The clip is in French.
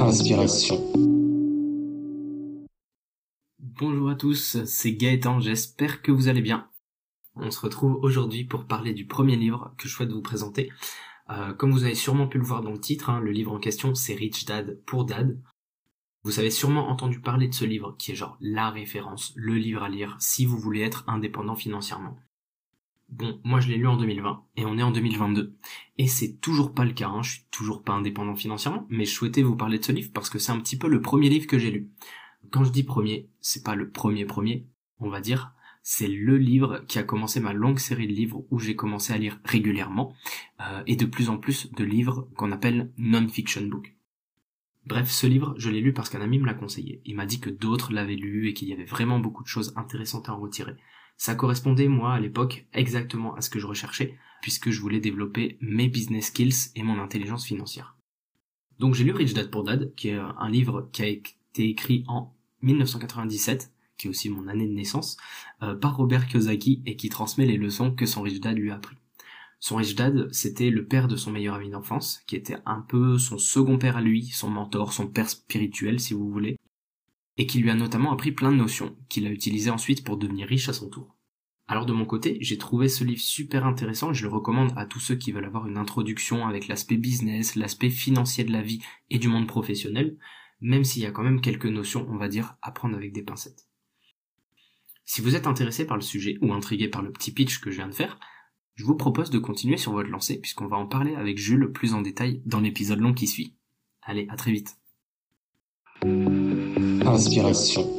Inspiration. Bonjour à tous, c'est Gaëtan, j'espère que vous allez bien. On se retrouve aujourd'hui pour parler du premier livre que je souhaite vous présenter. Euh, comme vous avez sûrement pu le voir dans le titre, hein, le livre en question c'est Rich Dad pour Dad. Vous avez sûrement entendu parler de ce livre qui est genre la référence, le livre à lire si vous voulez être indépendant financièrement. Bon, moi je l'ai lu en 2020 et on est en 2022. Et c'est toujours pas le cas, hein, je suis toujours pas indépendant financièrement, mais je souhaitais vous parler de ce livre parce que c'est un petit peu le premier livre que j'ai lu. Quand je dis premier, c'est pas le premier premier, on va dire, c'est le livre qui a commencé ma longue série de livres où j'ai commencé à lire régulièrement euh, et de plus en plus de livres qu'on appelle non-fiction book. Bref, ce livre, je l'ai lu parce qu'un ami me l'a conseillé. Il m'a dit que d'autres l'avaient lu et qu'il y avait vraiment beaucoup de choses intéressantes à en retirer. Ça correspondait, moi, à l'époque, exactement à ce que je recherchais, puisque je voulais développer mes business skills et mon intelligence financière. Donc j'ai lu Rich Dad Poor Dad, qui est un livre qui a été écrit en 1997, qui est aussi mon année de naissance, euh, par Robert Kiyosaki et qui transmet les leçons que son Rich Dad lui a appris. Son Rich Dad, c'était le père de son meilleur ami d'enfance, qui était un peu son second père à lui, son mentor, son père spirituel si vous voulez, et qui lui a notamment appris plein de notions, qu'il a utilisées ensuite pour devenir riche à son tour. Alors de mon côté, j'ai trouvé ce livre super intéressant et je le recommande à tous ceux qui veulent avoir une introduction avec l'aspect business, l'aspect financier de la vie et du monde professionnel, même s'il y a quand même quelques notions, on va dire, à prendre avec des pincettes. Si vous êtes intéressé par le sujet ou intrigué par le petit pitch que je viens de faire, je vous propose de continuer sur votre lancée puisqu'on va en parler avec Jules plus en détail dans l'épisode long qui suit. Allez, à très vite. Inspiration.